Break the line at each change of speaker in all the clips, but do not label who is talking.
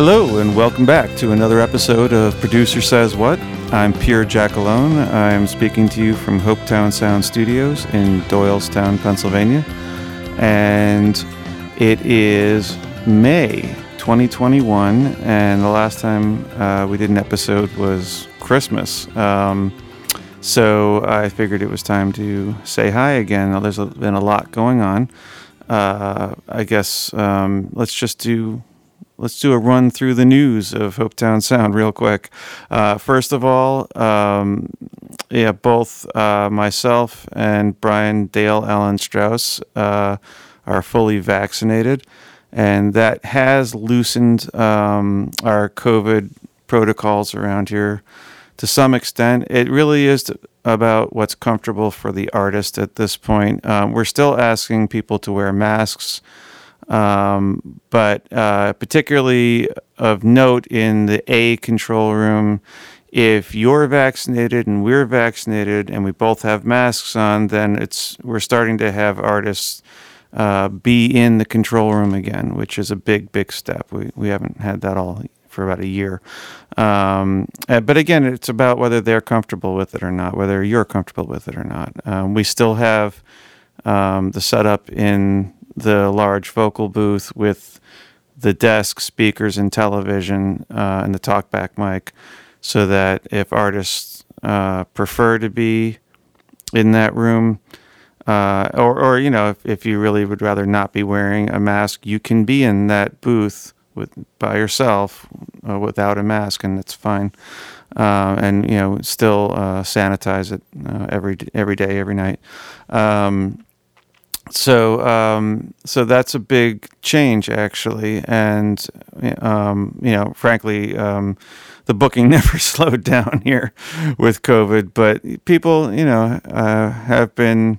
Hello, and welcome back to another episode of Producer Says What. I'm Pierre Jackalone. I'm speaking to you from Hopetown Sound Studios in Doylestown, Pennsylvania. And it is May 2021, and the last time uh, we did an episode was Christmas. Um, so I figured it was time to say hi again. There's been a lot going on. Uh, I guess um, let's just do let's do a run through the news of Hopetown Sound real quick. Uh, first of all, um, yeah, both uh, myself and Brian Dale Allen Strauss uh, are fully vaccinated, and that has loosened um, our COVID protocols around here to some extent. It really is about what's comfortable for the artist at this point. Um, we're still asking people to wear masks. Um, but uh, particularly of note in the A control room, if you're vaccinated and we're vaccinated and we both have masks on, then it's we're starting to have artists uh, be in the control room again, which is a big, big step. We we haven't had that all for about a year. Um, uh, but again, it's about whether they're comfortable with it or not, whether you're comfortable with it or not. Um, we still have um, the setup in the large vocal booth with the desk, speakers, and television, uh, and the talkback mic, so that if artists uh, prefer to be in that room, uh, or, or you know, if, if you really would rather not be wearing a mask, you can be in that booth with by yourself uh, without a mask, and it's fine. Uh, and you know, still uh, sanitize it every every day, every night. Um, so um, so that's a big change actually, and um, you know, frankly, um, the booking never slowed down here with COVID, but people, you know, uh, have been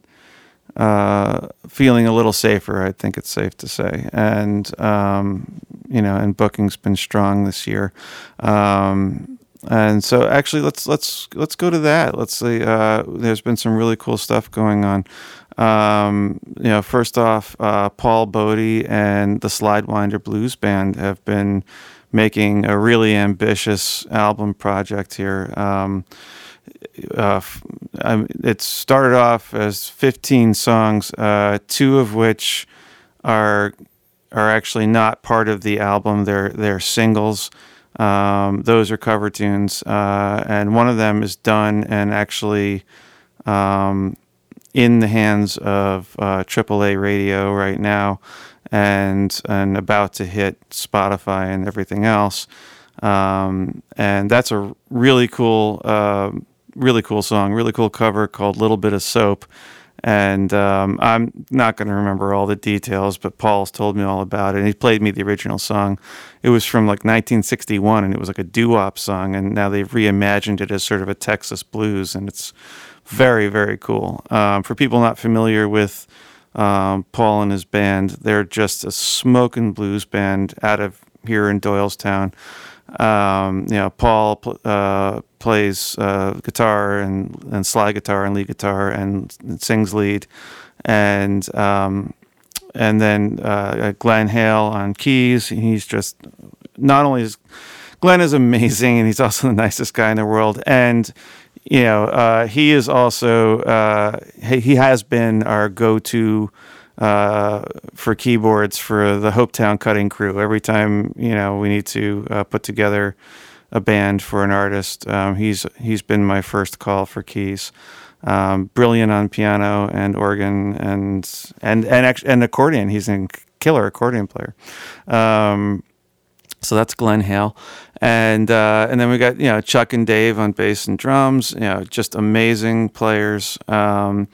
uh, feeling a little safer. I think it's safe to say, and um, you know, and booking's been strong this year. Um, and so, actually, let's let's let's go to that. Let's see. Uh, there's been some really cool stuff going on. Um, you know, first off, uh, Paul Bodie and the Slidewinder Blues Band have been making a really ambitious album project here. Um, uh, it started off as 15 songs, uh, two of which are are actually not part of the album. They're they're singles. Um, those are cover tunes, uh, and one of them is done and actually um, in the hands of uh, AAA radio right now, and and about to hit Spotify and everything else. Um, and that's a really cool, uh, really cool song, really cool cover called "Little Bit of Soap." And um, I'm not going to remember all the details, but Paul's told me all about it. And he played me the original song. It was from like 1961, and it was like a doo-wop song. And now they've reimagined it as sort of a Texas blues, and it's very very cool. Um, for people not familiar with um, Paul and his band, they're just a smoking blues band out of here in Doylestown. Um, you know, Paul uh, plays uh, guitar and, and slide guitar and lead guitar and, and sings lead, and um, and then uh, Glenn Hale on keys. He's just not only is Glenn is amazing, and he's also the nicest guy in the world, and you know, uh, he is also uh, he has been our go-to uh, for keyboards for the Hopetown cutting crew. Every time you know we need to uh, put together a band for an artist, um, he's he's been my first call for keys. Um, brilliant on piano and organ and and and and accordion. He's a killer accordion player. Um, so that's Glenn Hale, and uh, and then we got you know Chuck and Dave on bass and drums. You know, just amazing players. Um,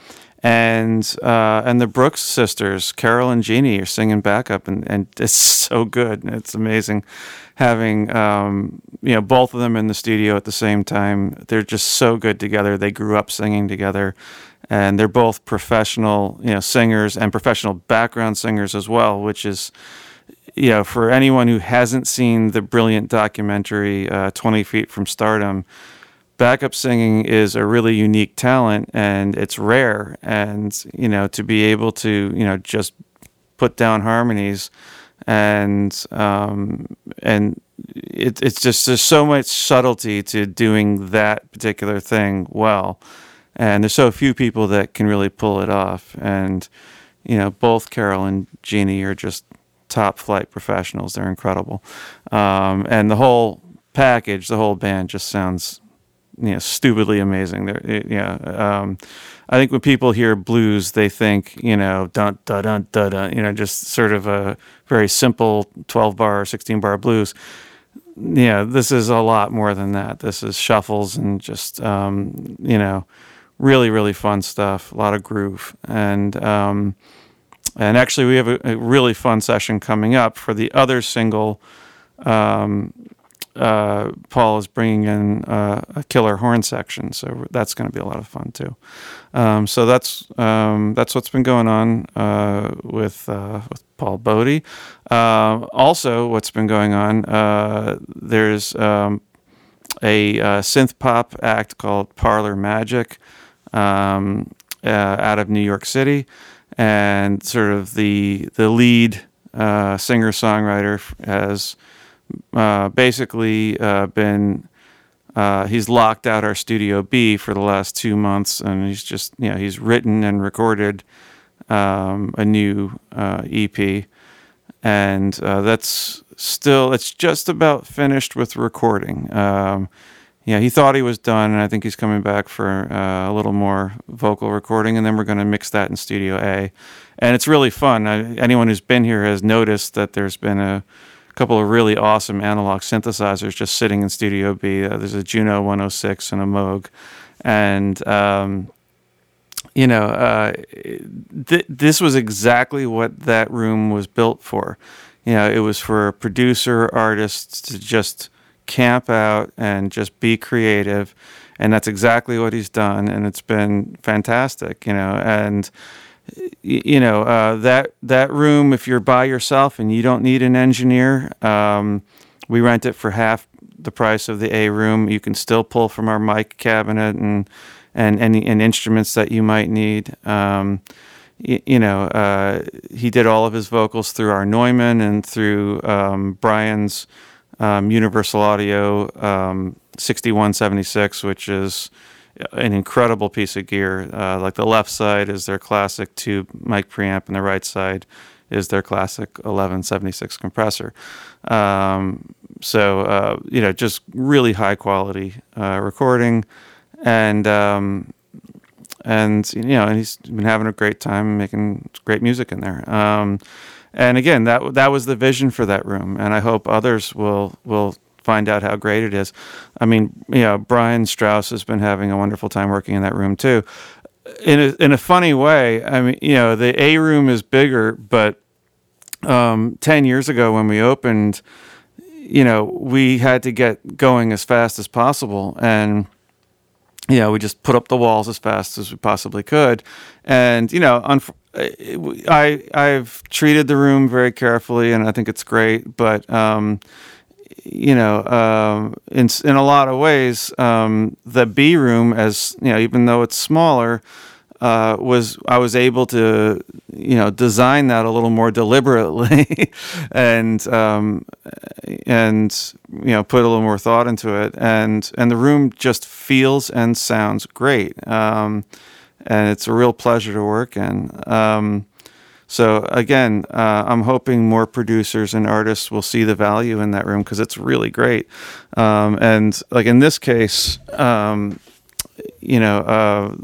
and uh, and the Brooks sisters, Carol and Jeannie, are singing backup, and, and it's so good. It's amazing having um, you know both of them in the studio at the same time. They're just so good together. They grew up singing together, and they're both professional you know singers and professional background singers as well, which is you know, for anyone who hasn't seen the brilliant documentary uh, 20 Feet from Stardom, backup singing is a really unique talent and it's rare. And, you know, to be able to, you know, just put down harmonies and um, and it, it's just there's so much subtlety to doing that particular thing well, and there's so few people that can really pull it off. And you know, both Carol and Jeannie are just top flight professionals. They're incredible, um, and the whole package, the whole band just sounds you know stupidly amazing. They're yeah. Um, I think when people hear blues, they think you know dun dun dun dun dun. You know, just sort of a very simple twelve bar, sixteen bar blues. Yeah, this is a lot more than that. This is shuffles and just um, you know, really really fun stuff. A lot of groove and. Um, and actually, we have a, a, really fun session coming up for the other single um, uh, Paul is bringing in uh, a killer horn section, so that's going to be a lot of fun too. Um, so that's um, that's what's been going on uh, with uh, with Paul Bodie. Uh, also, what's been going on? Uh, there's um, a synth pop act called Parlor Magic um, out of New York City, and sort of the the lead singer songwriter has uh, basically uh, been uh, he's locked out our studio B for the last two months, and he's just you know he's written and recorded um, a new uh, EP, and uh, that's still it's just about finished with recording. Um, yeah, he thought he was done, and I think he's coming back for uh, a little more vocal recording, and then we're going to mix that in Studio A, and it's really fun. anyone who's been here has noticed that there's been a couple of really awesome analog synthesizers just sitting in Studio B. Uh, there's a Juno 106 and a Moog, and um, you know, uh, th- this was exactly what that room was built for. You know, it was for producer artists to just camp out and just be creative, and that's exactly what he's done, and it's been fantastic. You know, and you know uh, that that room if you're by yourself and you don't need an engineer um, we rent it for half the price of the a room. You can still pull from our mic cabinet and and any and instruments that you might need. Um, you know uh, he did all of his vocals through our neumann and through um, brian's um, universal audio um, 6176 which is an incredible piece of gear. Uh, like the left side is their classic tube mic preamp, and the right side is their classic 1176 compressor. Um, so uh, you know, just really high quality uh, recording, and um, and you know, and he's been having a great time making great music in there. Um, and again, that that was the vision for that room, and I hope others will will find out how great it is. I mean, you know, Brian Strauss has been having a wonderful time working in that room too. In a, in a funny way, I mean, you know, the A room is bigger, but um, 10 years ago when we opened, you know, we had to get going as fast as possible. And, you know, we just put up the walls as fast as we possibly could. And, you know, I, I've treated the room very carefully and I think it's great, but, um, you know, um, in in a lot of ways, um, the B room, as you know, even though it's smaller, uh, was I was able to, you know, design that a little more deliberately, and um, and you know, put a little more thought into it, and and the room just feels and sounds great, um, and it's a real pleasure to work in. Um, so again, uh, I'm hoping more producers and artists will see the value in that room because it's really great. Um, and like in this case, um, you know, uh,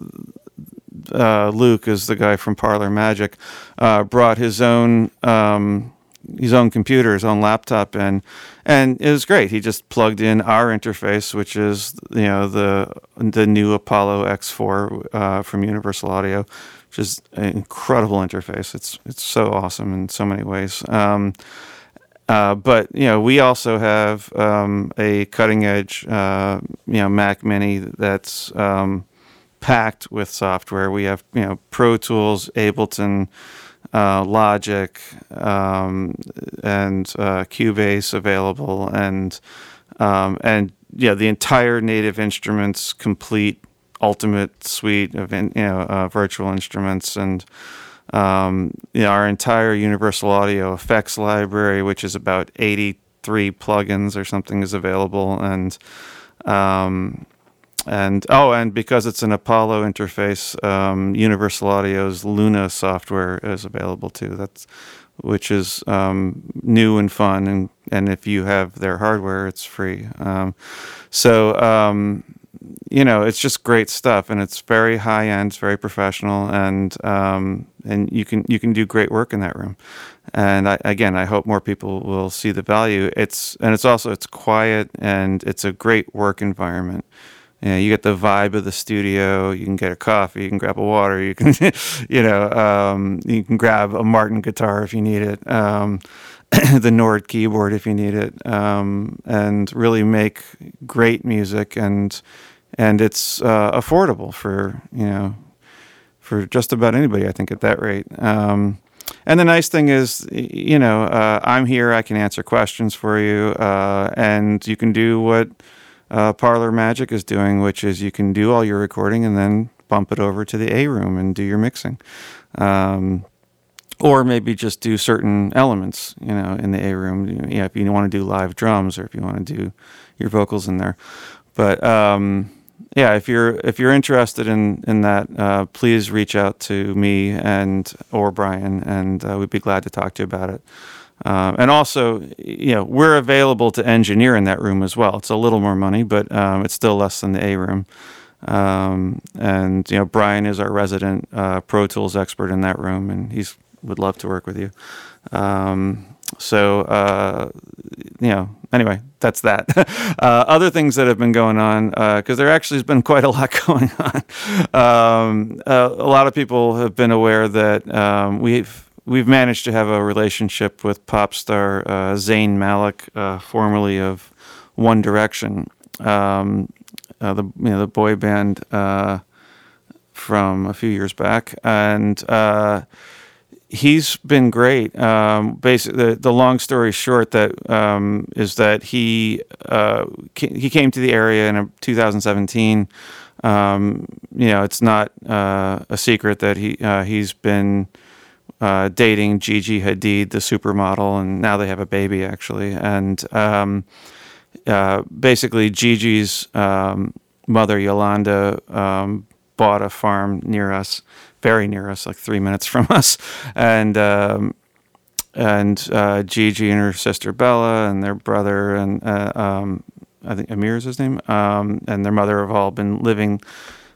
uh, Luke is the guy from Parlor Magic, uh, brought his own um, his own computer, his own laptop and and it was great. He just plugged in our interface, which is you know the the new Apollo X4 uh, from Universal Audio which is an incredible interface. It's it's so awesome in so many ways. Um, uh, but you know, we also have um, a cutting edge, uh, you know, Mac Mini that's um, packed with software. We have you know Pro Tools, Ableton, uh, Logic, um, and uh, Cubase available, and um, and yeah, the entire Native Instruments complete ultimate suite of you know uh, virtual instruments and um, you know, our entire Universal Audio effects library, which is about 83 plugins or something, is available. And um, and oh, and because it's an Apollo interface, um, Universal Audio's Luna software is available too. That's which is um, new and fun, and and if you have their hardware, it's free. Um, so um, you know, it's just great stuff, and it's very high end, it's very professional, and um, and you can you can do great work in that room. And I, again, I hope more people will see the value. It's and it's also it's quiet and it's a great work environment. Know, you get the vibe of the studio. You can get a coffee. You can grab a water. You can, you know, um, you can grab a Martin guitar if you need it. Um, the Nord keyboard if you need it, um, and really make great music and and it's uh, affordable for you know for just about anybody. I think at that rate. Um, and the nice thing is, you know, uh, I'm here. I can answer questions for you, uh, and you can do what uh, Parlor Magic is doing, which is you can do all your recording and then bump it over to the A room and do your mixing. Um, or maybe just do certain elements, you know, in the A room. Know, if you want to do live drums or if you want to do your vocals in there. But um, yeah, if you're if you're interested in in that, uh, please reach out to me and or Brian, and uh, we'd be glad to talk to you about it. Um, and also, you know, we're available to engineer in that room as well. It's a little more money, but um, it's still less than the A room. Um, and you know, Brian is our resident uh, Pro Tools expert in that room, and he's would love to work with you. Um, so uh, you know, anyway, that's that. uh, other things that have been going on because uh, there actually has been quite a lot going on. Um, uh, a lot of people have been aware that um, we've we've managed to have a relationship with pop star uh, Zayn Malik, uh, formerly of One Direction, um, the you know the boy band from a few years back, and he's been great. Um, basically, the, the, long story short that um, is that he uh, he came to the area in 2017. Um, you know, it's not uh, a secret that he uh, he's been uh, dating Gigi Hadid, the supermodel, and now they have a baby actually. And um, uh, basically, Gigi's um, mother Yolanda um, bought a farm near us very near us, like three minutes from us, and um, and uh, Gigi and her sister Bella and their brother and uh, um, I think Amir is his name, um, and their mother have all been living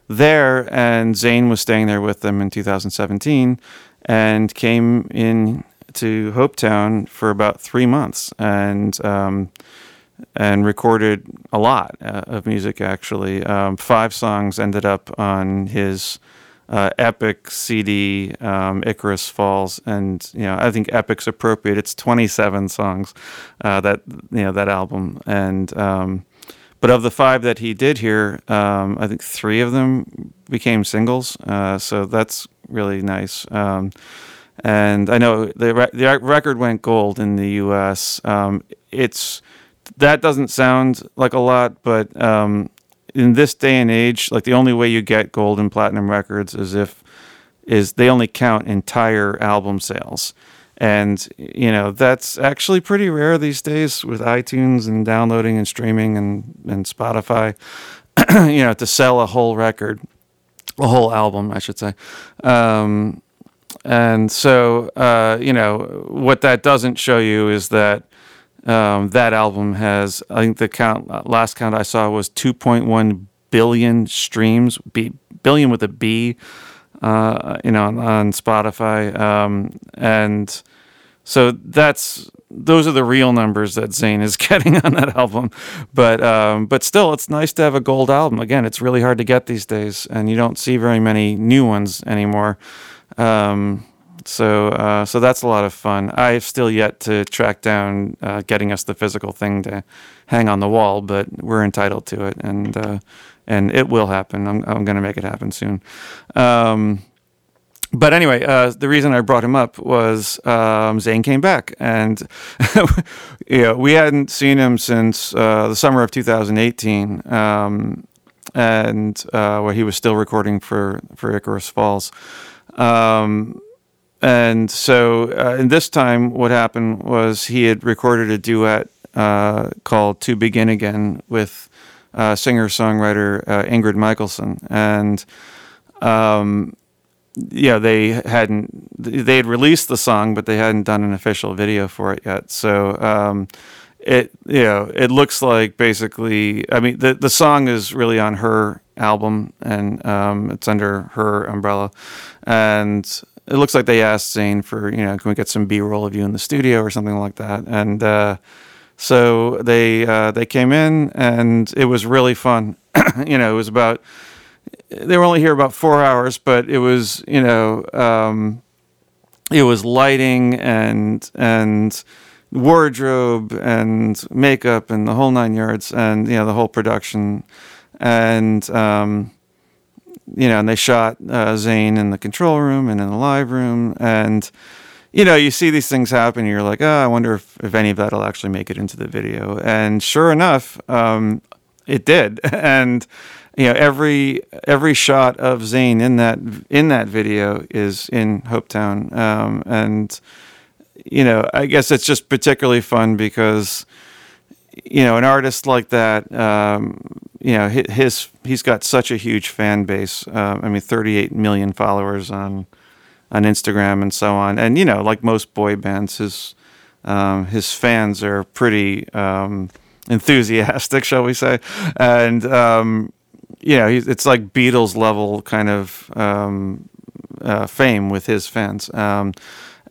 there. And Zayn was staying there with them in 2017, and came in to Hopetown for about three months, and um, and recorded a lot uh, of music. Actually, um, five songs ended up on his uh, Epic CD, um, Icarus Falls, and you know I think Epic's appropriate. It's 27 songs uh, that you know that album, and um, but of the five that he did here, um, I think three of them became singles. Uh, so that's really nice. Um, and I know the re- the record went gold in the U.S. Um, it's that doesn't sound like a lot, but um, in this day and age, like the only way you get gold and platinum records is if is they only count entire album sales. And you know, that's actually pretty rare these days with iTunes and downloading and streaming and, and Spotify, you know, to sell a whole record, a whole album, I should say. Um, and so, uh, you know, what that doesn't show you is that um, that album has, I think the count last count I saw was 2.1 billion streams, B, billion with a B, uh, you know, on, on Spotify, um, and so that's those are the real numbers that Zayn is getting on that album. But um, but still, it's nice to have a gold album. Again, it's really hard to get these days, and you don't see very many new ones anymore. Um, so uh, so that's a lot of fun. I've still yet to track down uh, getting us the physical thing to hang on the wall, but we're entitled to it, and uh, and it will happen. I'm I'm going to make it happen soon. Um, but anyway, uh, the reason I brought him up was um, Zayn came back, and you know, we hadn't seen him since uh, the summer of 2018, um, and uh, where he was still recording for for Icarus Falls. Um, and so, uh, and this time, what happened was he had recorded a duet uh, called "To Begin Again" with uh, singer-songwriter uh, Ingrid Michaelson, and um, yeah, they hadn't they had released the song, but they hadn't done an official video for it yet. So um, it you know it looks like basically, I mean, the the song is really on her album, and um, it's under her umbrella, and it looks like they asked Zayn for you know can we get some B roll of you in the studio or something like that, and. Uh, so they uh, they came in and it was really fun. you know, it was about they were only here about four hours, but it was you know um, it was lighting and and wardrobe and makeup and the whole nine yards and you know the whole production and um, you know and they shot uh, Zayn in the control room and in the live room and you know, you see these things happen, and you're like, oh, I wonder if, if any of that'll actually make it into the video. And sure enough, um, it did. And you know, every every shot of Zayn in that in that video is in Hopetown. Um, and you know, I guess it's just particularly fun because you know, an artist like that, um, you know, his he's got such a huge fan base. Uh, I mean, 38 million followers on on Instagram and so on. And you know, like most boy bands, his um, his fans are pretty um, enthusiastic, shall we say? And um, you know, it's like Beatles level kind of um, uh, fame with his fans. Um,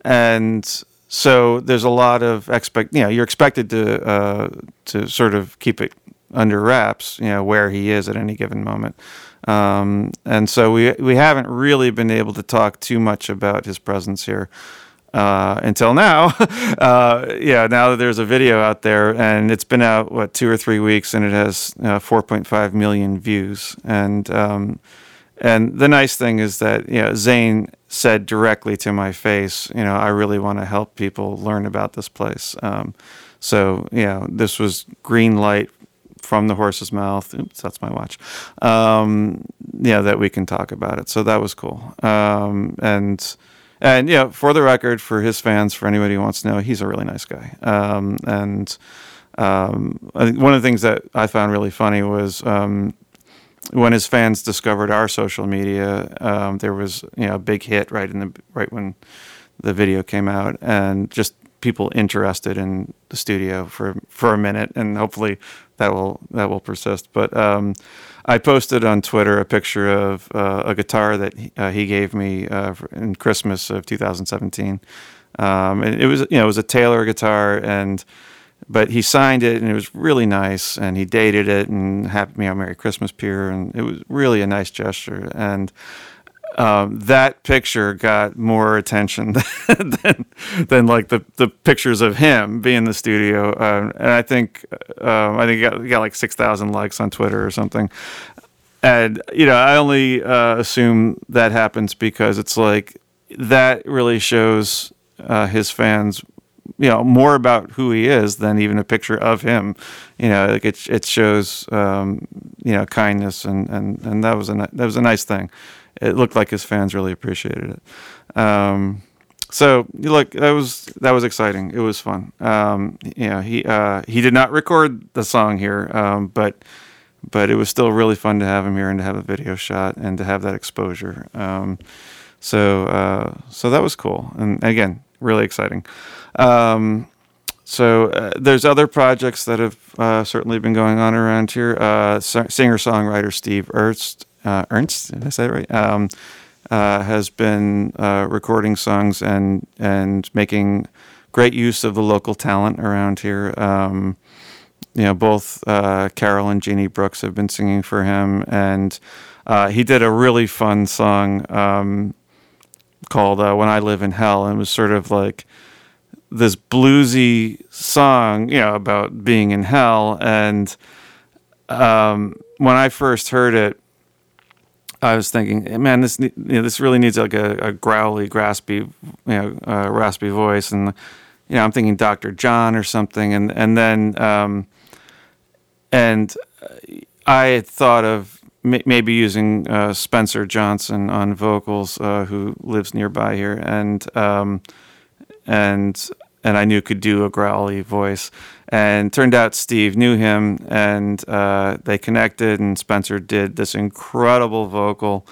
and so there's a lot of expect. You know, you're expected to uh, to sort of keep it under wraps. You know, where he is at any given moment. Um, and so we we haven't really been able to talk too much about his presence here uh, until now. uh, yeah, now that there's a video out there, and it's been out what two or three weeks, and it has uh, 4.5 million views. And um, and the nice thing is that you know Zayn said directly to my face, you know, I really want to help people learn about this place. Um, so yeah, this was green light from the horse's mouth. Oops, that's my watch. Um, yeah, that we can talk about it. So that was cool. Um, and and yeah, for the record, for his fans, for anybody who wants to know, he's a really nice guy. Um, and um, one of the things that I found really funny was um, when his fans discovered our social media. Um, there was you know a big hit right in the right when the video came out, and just people interested in the studio for for a minute, and hopefully that will that will persist. But um, I posted on Twitter a picture of uh, a guitar that he, uh, he gave me uh, in Christmas of 2017. Um, and it was you know it was a Taylor guitar and but he signed it and it was really nice and he dated it and happy me on Merry Christmas Pier and it was really a nice gesture and um, that picture got more attention than, than like the, the pictures of him being in the studio. Uh, and I think uh, I think he got, got like six thousand likes on Twitter or something. And you know, I only uh, assume that happens because it's like that really shows uh, his fans you know more about who he is than even a picture of him you know like it it shows um, you know kindness and and and that was a that was a nice thing it looked like his fans really appreciated it. Um, so look, that was that was exciting. It was fun. Um, he uh, he did not record the song here, um, but but it was still really fun to have him here and to have a video shot and to have that exposure. Um, so uh, so that was cool, and again, really exciting. Um, so uh, there's other projects that have uh, certainly been going on around here. Uh, singer songwriter Steve Ernst uh, Ernst, did I say right? Um, uh, has been uh, recording songs and and making great use of the local talent around here. Um, you know, both uh, Carol and Jeannie Brooks have been singing for him, and uh, he did a really fun song um, called uh, "When I Live in Hell," and it was sort of like this bluesy song, you know, about being in hell. And um, when I first heard it, I was thinking, man, this you know, this really needs like a, a growly, graspy, you know, uh, raspy voice, and you know, I'm thinking Dr. John or something, and and then um, and I had thought of maybe using uh, Spencer Johnson on vocals, uh, who lives nearby here, and um, and and I knew could do a growly voice. And turned out Steve knew him, and uh, they connected. And Spencer did this incredible vocal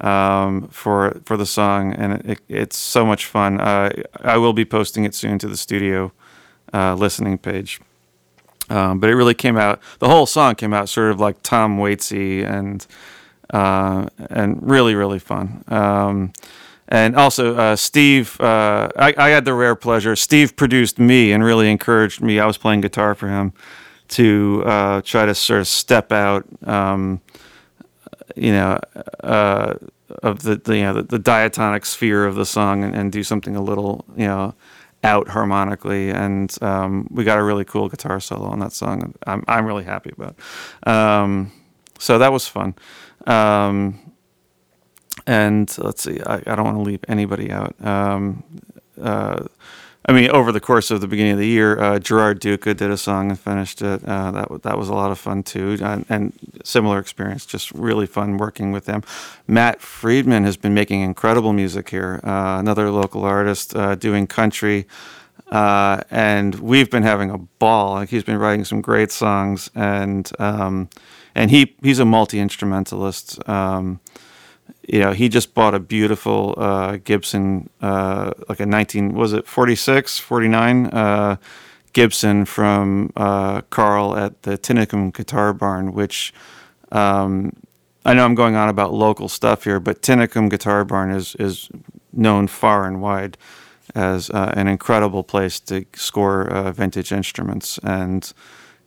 um, for for the song, and it, it's so much fun. Uh, I will be posting it soon to the studio uh, listening page. Um, but it really came out. The whole song came out sort of like Tom Waitsy and uh, and really really fun. Um, and also uh, Steve, uh, I, I, had the rare pleasure. Steve produced me and really encouraged me. I was playing guitar for him to uh, try to sort of step out, um, you know, uh, of the, the, you know the, the, diatonic sphere of the song and, and do something a little you know out harmonically, and um, we got a really cool guitar solo on that song. I'm I'm really happy about. Um, so that was fun. Um, and let's see, I, I don't want to leave anybody out. Um, uh, I mean, over the course of the beginning of the year, uh, Gerard Duca did a song and finished it. Uh, that that was a lot of fun too, and, and, similar experience. Just really fun working with them. Matt Friedman has been making incredible music here. Uh, another local artist uh, doing country, uh, and we've been having a ball. Like he's been writing some great songs, and um, and he he's a multi instrumentalist. Um, you know, he just bought a beautiful uh, Gibson, uh, like a 19, was it 46, 49 uh, Gibson from uh, Carl at the Tinicum Guitar Barn, which um, I know I'm going on about local stuff here, but Tinicum Guitar Barn is, is known far and wide as uh, an incredible place to score uh, vintage instruments. And,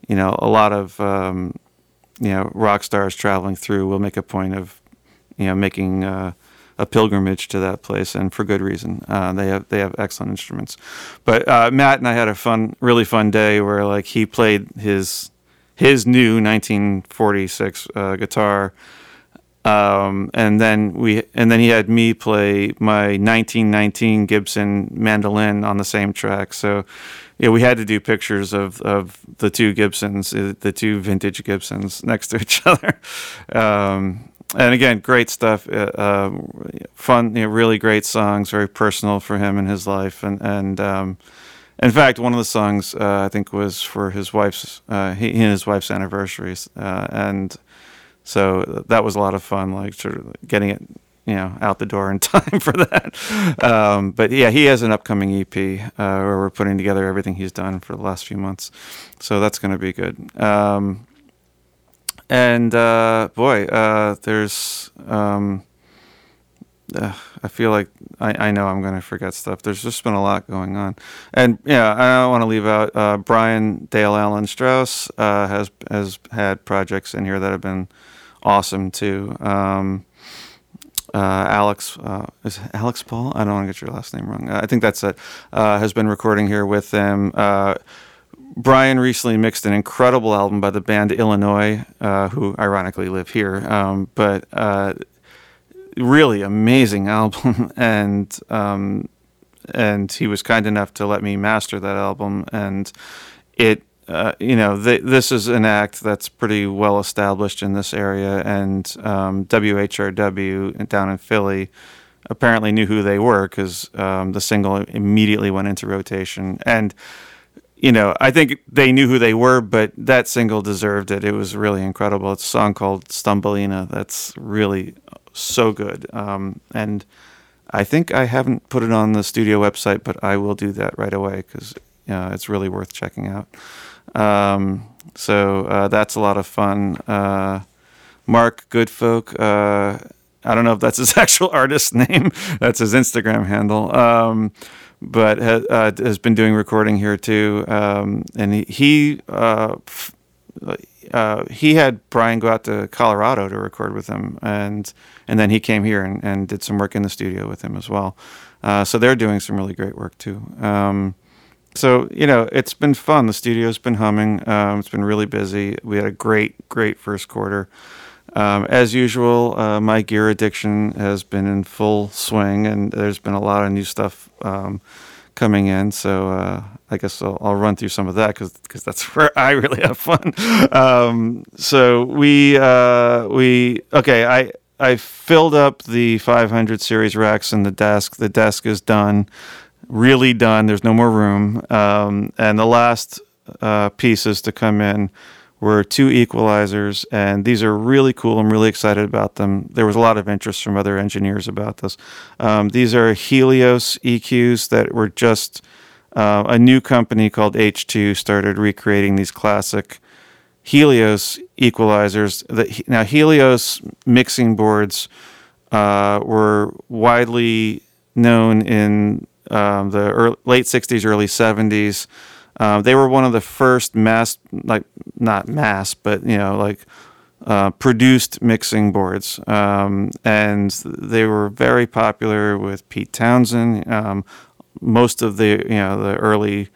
you know, a lot of, um, you know, rock stars traveling through will make a point of you know, making uh, a pilgrimage to that place, and for good reason. Uh, they have they have excellent instruments. But uh, Matt and I had a fun, really fun day where like he played his his new 1946 uh, guitar. Um, and then we and then he had me play my 1919 Gibson mandolin on the same track. So yeah, we had to do pictures of, of the two Gibsons, uh, the two vintage Gibsons next to each other. Um, and again, great stuff. Uh, uh, fun, you know, really great songs. Very personal for him and his life. And and um, in fact, one of the songs uh, I think was for his wife's uh, he, and his wife's anniversaries. Uh, and so that was a lot of fun. Like sort of getting it, you know, out the door in time for that. Um, but yeah, he has an upcoming EP uh, where we're putting together everything he's done for the last few months. So that's going to be good. Um, and uh, boy, uh, there's. Um, uh, I feel like I, I know I'm going to forget stuff. There's just been a lot going on, and yeah, I don't want to leave out uh, Brian Dale Allen Strauss uh, has has had projects in here that have been awesome too. Um, uh, Alex is Alex Paul. I don't want to get your last name wrong. I think that's it. has been recording here with them. Brian recently mixed an incredible album by the band Illinois, uh, who ironically live here. Um, but uh, really amazing album, and um, and he was kind enough to let me master that album, and it. Uh, you know, this is an act that's pretty well established in this area, and um, WHRW down in Philly apparently knew who they were because um, the single immediately went into rotation. And you know, I think they knew who they were, but that single deserved it. It was really incredible. It's a song called Stumbelina that's really so good. Um, and I think I haven't put it on the studio website, but I will do that right away because uh, it's really worth checking out. Um, so uh, that's a lot of fun. Uh, Mark Goodfolk, uh, I don't know if that's his actual artist name, that's his Instagram handle. Um, but ha, uh, has been doing recording here too. Um, and he he, uh, uh, he had Brian go out to Colorado to record with him, and and then he came here and, and did some work in the studio with him as well. Uh, so they're doing some really great work too. Um, so you know it's been fun. The studio's been humming. Um, it's been really busy. We had a great great first quarter. Um, as usual, uh, my gear addiction has been in full swing, and there's been a lot of new stuff um, coming in. So uh, I guess I'll, I'll, run through some of that because that's where I really have fun. Um, so we uh, we okay. I I filled up the 500 series racks in the desk. The desk is done, really done. There's no more room. Um, and the last uh, pieces to come in were two equalizers, and these are really cool. I'm really excited about them. There was a lot of interest from other engineers about this. Um, these are Helios EQs that were just uh, a new company called H2 started recreating these classic Helios equalizers. Now Helios mixing boards uh, were widely known in um, the early, late '60s, early '70s. Uh, they were one of the first mass, like not mass, but you know, like uh, produced mixing boards, um, and they were very popular with Pete Townshend. Um, most of the you know the early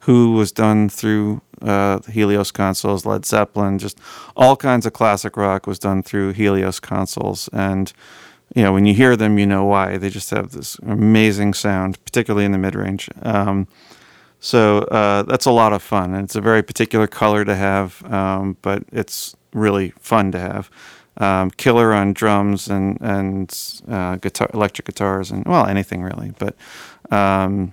Who was done through uh, Helios consoles, Led Zeppelin, just all kinds of classic rock was done through Helios consoles, and you know when you hear them, you know why. They just have this amazing sound, particularly in the mid range. Um, so uh, that's a lot of fun. And it's a very particular color to have, um, but it's really fun to have. Um, killer on drums and and uh, guitar, electric guitars, and well, anything really. But um,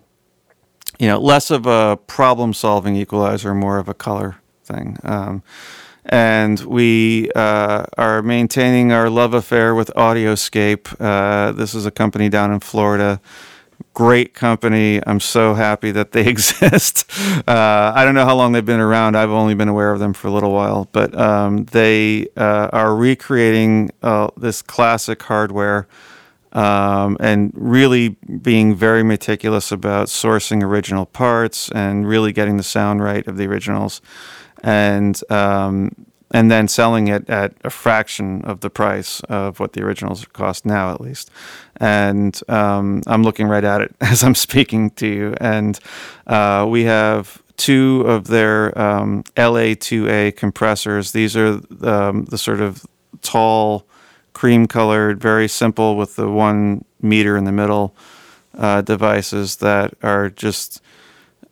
you know, less of a problem-solving equalizer, more of a color thing. Um, and we uh, are maintaining our love affair with Audioscape. Uh, this is a company down in Florida great company. I'm so happy that they exist. Uh, I don't know how long they've been around. I've only been aware of them for a little while, but um, they uh, are recreating uh, this classic hardware um, and really being very meticulous about sourcing original parts and really getting the sound right of the originals. And um, and then selling it at a fraction of the price of what the originals cost now, at least. And um, I'm looking right at it as I'm speaking to you. And uh, we have two of their um, LA2A compressors. These are um, the sort of tall, cream colored, very simple with the one meter in the middle uh, devices that are just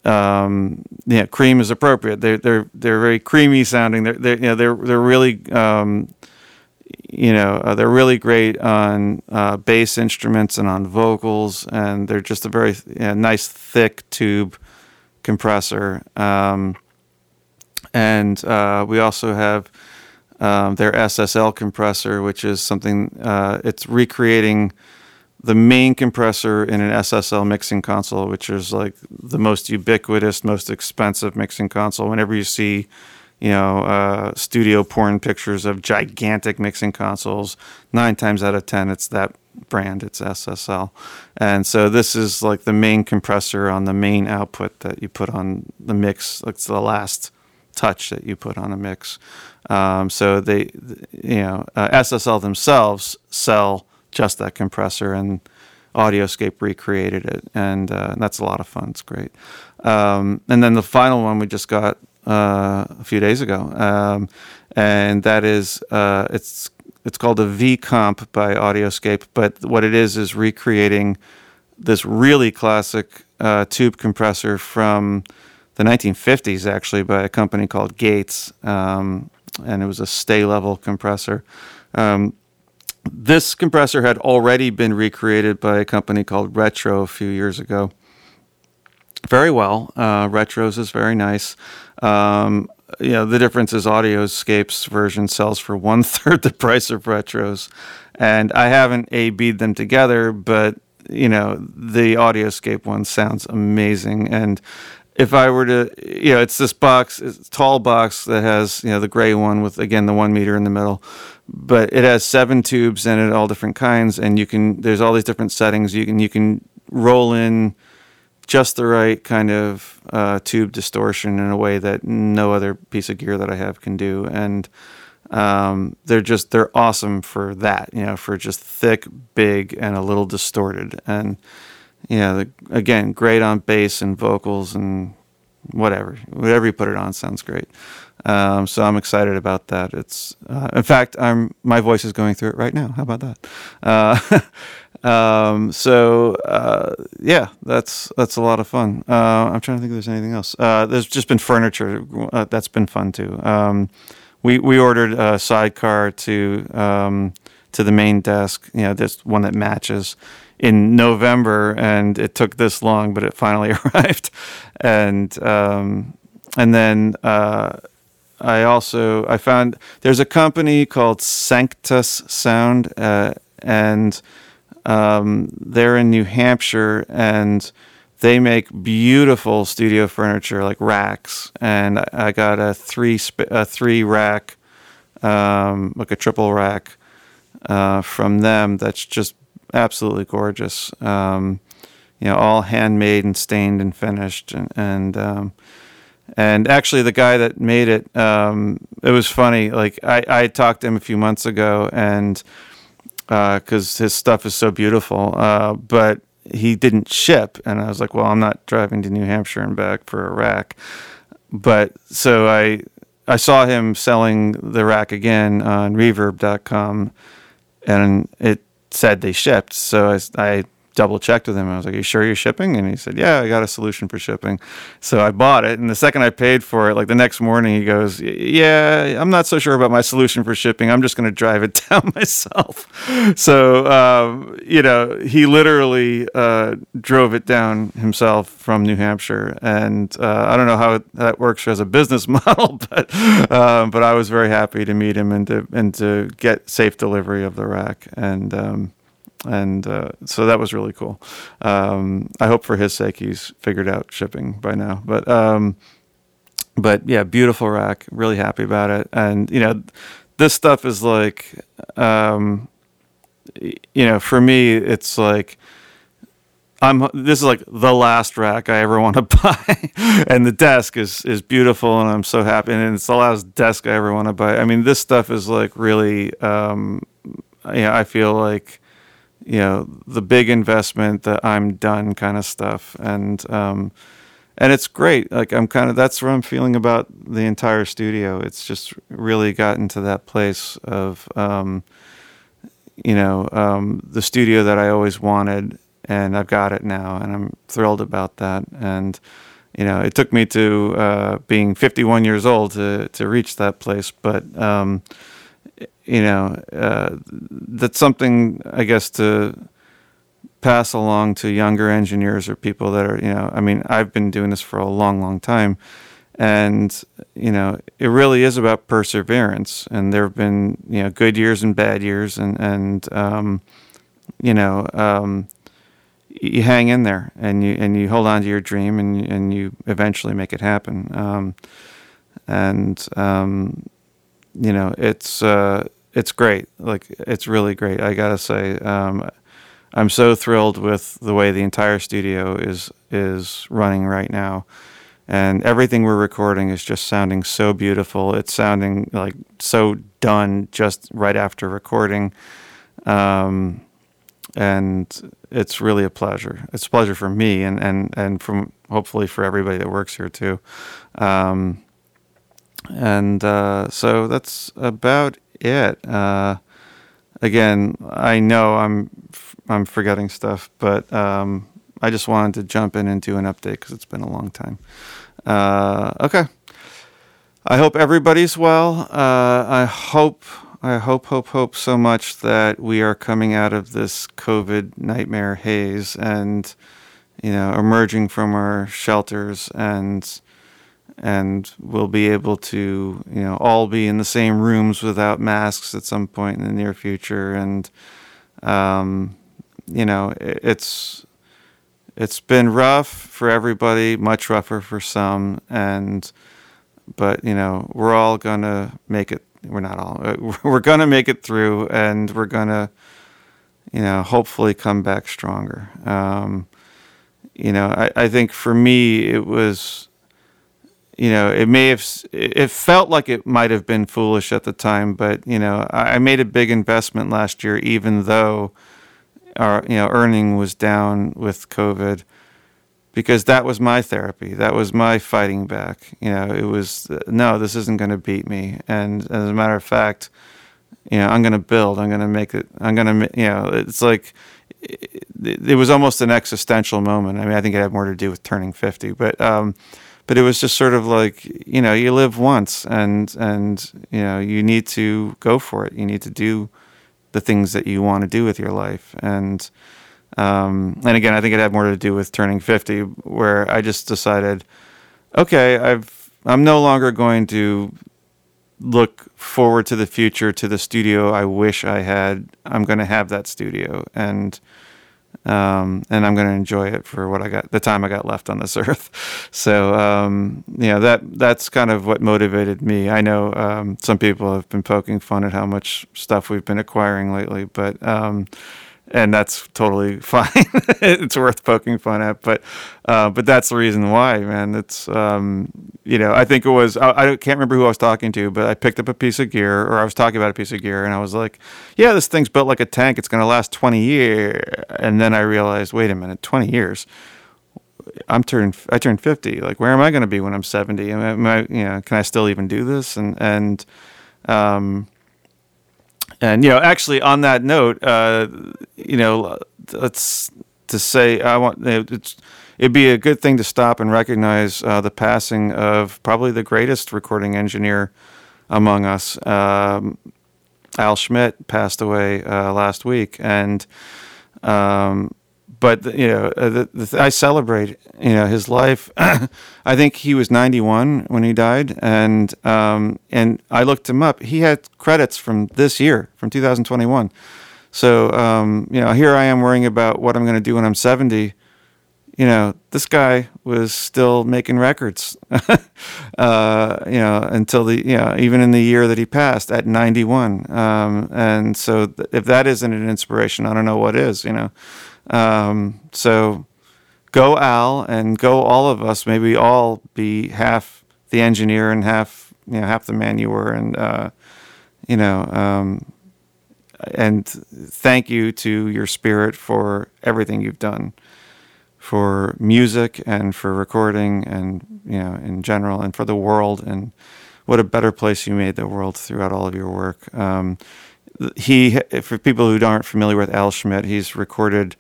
um, yeah, cream is appropriate. They're they're they're very creamy sounding. They're they're you know they're they're really um, you know uh, they're really great on uh, bass instruments and on vocals, and they're just a very you know, nice thick tube compressor. Um, and uh, we also have um, their SSL compressor, which is something uh, it's recreating the main compressor in an SSL mixing console, which is like the most ubiquitous, most expensive mixing console. Whenever you see, you know, uh, studio porn pictures of gigantic mixing consoles, nine times out of ten, it's that brand. It's SSL, and so this is like the main compressor on the main output that you put on the mix. It's the last touch that you put on a mix. Um, so they, you know, uh, SSL themselves sell just that compressor, and Audioscape recreated it, and uh, that's a lot of fun. It's great. Um, and then the final one we just got uh, a few days ago, um, and that is uh, it's it's called a V Comp by Audioscape, but what it is is recreating this really classic uh, tube compressor from the 1950s, actually, by a company called Gates, um, and it was a Sta-Level compressor. Um, this compressor had already been recreated by a company called Retro a few years ago. Very well. Uh, Retro's is very nice. Um, you know, the difference is Audioscape's version sells for one third the price of Retro's. And I haven't A B'd them together, but, you know, the Audioscape one sounds amazing. And if I were to, you know, it's this box, it's tall box that has, you know, the gray one with, again, the one meter in the middle but it has seven tubes in it, all different kinds, and you can. There's all these different settings. You can you can roll in just the right kind of uh, tube distortion in a way that no other piece of gear that I have can do, and um, they're just they're awesome for that. You know, for just thick, big, and a little distorted, and yeah, the, again, great on bass and vocals and whatever, whatever you put it on sounds great. Um, so I'm excited about that. It's uh, in fact, I'm my voice is going through it right now. How about that? Uh, um, so uh, yeah, that's that's a lot of fun. Uh, I'm trying to think if there's anything else. Uh, there's just been furniture uh, that's been fun too. Um, we we ordered a sidecar to um, to the main desk. You know, this one that matches in November, and it took this long, but it finally arrived. And um, and then uh, I also I found there's a company called Sanctus Sound, uh, and um, they're in New Hampshire, and they make beautiful studio furniture like racks. And I got a three a three rack, um, like a triple rack, uh, from them. That's just absolutely gorgeous. Um, you know, all handmade and stained and finished, and, and um, and actually, the guy that made it, um, it was funny. Like I, I talked to him a few months ago, and because uh, his stuff is so beautiful, uh, but he didn't ship, and I was like, well, I'm not driving to New Hampshire and back for a rack. But so I, I saw him selling the rack again on Reverb.com, and it said they shipped. So I, I double checked with him. I was like, "Are you sure you're shipping?" And he said, "Yeah, I got a solution for shipping." So I bought it, and the second I paid for it, like the next morning, he goes, "Yeah, I'm not so sure about my solution for shipping. I'm just going to drive it down myself." So um, you know, he literally uh, drove it down himself from New Hampshire, and uh, I don't know how that works as a business model, but um, but I was very happy to meet him and to and to get safe delivery of the rack and. Um, and uh, so that was really cool. Um, I hope for his sake he's figured out shipping by now. But um, but yeah, beautiful rack. Really happy about it. And you know, this stuff is like, um, you know, for me, it's like. I'm this is like the last rack I ever want to buy, and the desk is is beautiful, and I'm so happy, and it's the last desk I ever want to buy. I mean, this stuff is like really, um, yeah, I feel like you know the big investment that I'm done kind of stuff. And um, and it's great. Like I'm kind of that's where I'm feeling about the entire studio. It's just really gotten to that place of um, you know um, the studio that I always wanted and I've got it now and I'm thrilled about that. And you know it took me to uh, being 51 years old to to reach that place. But um, you know, uh, that's something I guess to pass along to younger engineers or people that are, you know, I mean, I've been doing this for a long, long time. And, you know, it really is about perseverance. And there have been, you know, good years and bad years. And, and um, you know, um, you hang in there and you, and you hold on to your dream and, and you eventually make it happen. Um, and, um, you know, it's uh, it's great. Like it's really great. I gotta say, um, I'm so thrilled with the way the entire studio is is running right now, and everything we're recording is just sounding so beautiful. It's sounding like so done just right after recording, um, and it's really a pleasure. It's a pleasure for me, and and and from hopefully for everybody that works here too. Um, and uh, so that's about it. Uh, again, I know I'm I'm forgetting stuff, but um, I just wanted to jump in and do an update because it's been a long time. Uh, okay. I hope everybody's well. Uh, I hope, I hope, hope, hope so much that we are coming out of this COVID nightmare haze and, you know, emerging from our shelters and and we'll be able to, you know, all be in the same rooms without masks at some point in the near future. And, um, you know, it's it's been rough for everybody, much rougher for some, and but you know, we're all gonna make it. We're not all. We're gonna make it through, and we're gonna, you know, hopefully come back stronger. Um, you know, I, I think for me it was you know, it may have, it felt like it might have been foolish at the time, but, you know, I made a big investment last year, even though our, you know, earning was down with COVID. because that was my therapy. That was my fighting back. You know, it was no, this isn't going to beat me. And as a matter of fact, you know, I'm going to build. I'm going to make it. I'm going to, you know, it's like it, it, was almost an existential moment. I mean, I think it had more to do with turning 50, but um, but it was just sort of like you know, you live once, and and you know, you need to go for it. You need to do the things that you want to do with your life, and um, and again, I think it had more to do with turning 50, where I just decided, okay, I've I'm no longer going to look forward to the future to the studio I wish I had. I'm going to have that studio and um, and I'm going to enjoy it for what I got the time I got left on this earth. So um, yeah, that that's kind of what motivated me. I know um, some people have been poking fun at how much stuff we've been acquiring lately, but um, and that's totally fine. it's worth poking fun at, but uh, but that's the reason why, man. It's um, you know I think it was I, I, can't remember who I was talking to, but I picked up a piece of gear or I was talking about a piece of gear, and I was like, yeah, this thing's built like a tank. It's going to last twenty years, and then I realized, wait a minute, twenty years. I'm turned. I turned fifty. Like, where am I going to be when I'm seventy? Am I, am I, you know, can I still even do this? And and um, and you know, actually, on that note, uh, you know, let's to say I want it's it'd be a good thing to stop and recognize uh, the passing of probably the greatest recording engineer among us. Um, Al Schmitt passed away uh, last week, and um, but you know, uh, the, the, I celebrate you know his life. I think he was 91 when he died, and um, and I looked him up. He had credits from this year, from 2021. So um, you know, here I am worrying about what I'm going to do when I'm 70. You know, this guy was still making records. uh, you know, until the you know even in the year that he passed at 91. Um, and so, th- if that isn't an inspiration, I don't know what is. You know. Um, so go Al and go all of us. Maybe all be half the engineer and half you know half the man you were, and uh, you know. Um, and thank you to your spirit for everything you've done for music and for recording and you know in general and for the world and what a better place you made the world throughout all of your work. Um, he, for people who aren't familiar with Al Schmitt, he's recorded,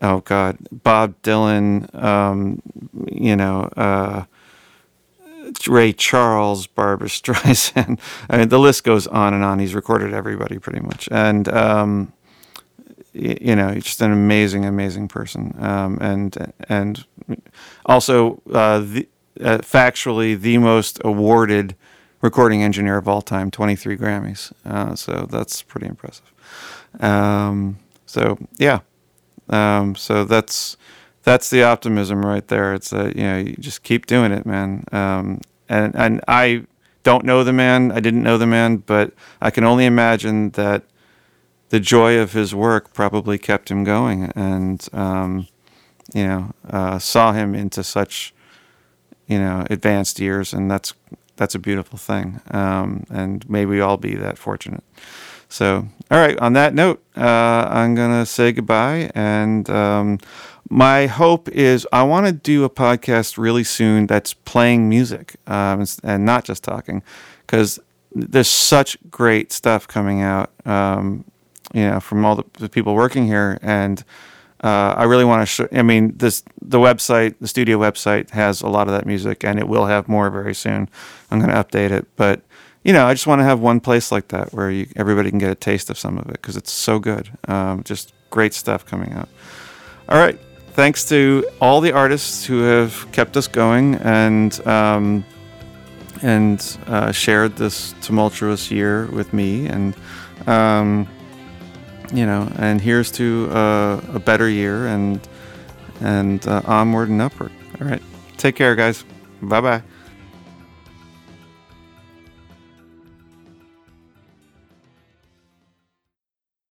oh God, Bob Dylan, um, you know, uh, Ray Charles, Barbra Streisand. I mean, the list goes on and on. He's recorded everybody pretty much, and um, you know, he's just an amazing, amazing person, um, and and also uh, the, uh, factually the most awarded recording engineer of all time, 23 Grammys. Uh, so that's pretty impressive. Um, so yeah, um, so that's that's the optimism right there. It's that you know you just keep doing it, man. Um, and and I don't know the man. I didn't know the man, but I can only imagine that the joy of his work probably kept him going, and um, you know uh, saw him into such you know advanced years, and that's that's a beautiful thing. Um, and may we all be that fortunate. So, all right, on that note, uh, I'm going to say goodbye. And um, my hope is I want to do a podcast really soon that's playing music um, and not just talking because there's such great stuff coming out, um, you know, from all the, the people working here. And uh, I really want to. show. I mean, this the website, the studio website, has a lot of that music, and it will have more very soon. I'm going to update it, but you know, I just want to have one place like that where you, everybody can get a taste of some of it because it's so good. Um, just great stuff coming out. All right, thanks to all the artists who have kept us going and um, and uh, shared this tumultuous year with me and. Um, you know, and here's to uh, a better year and and uh, onward and upward. All right, take care, guys. Bye bye.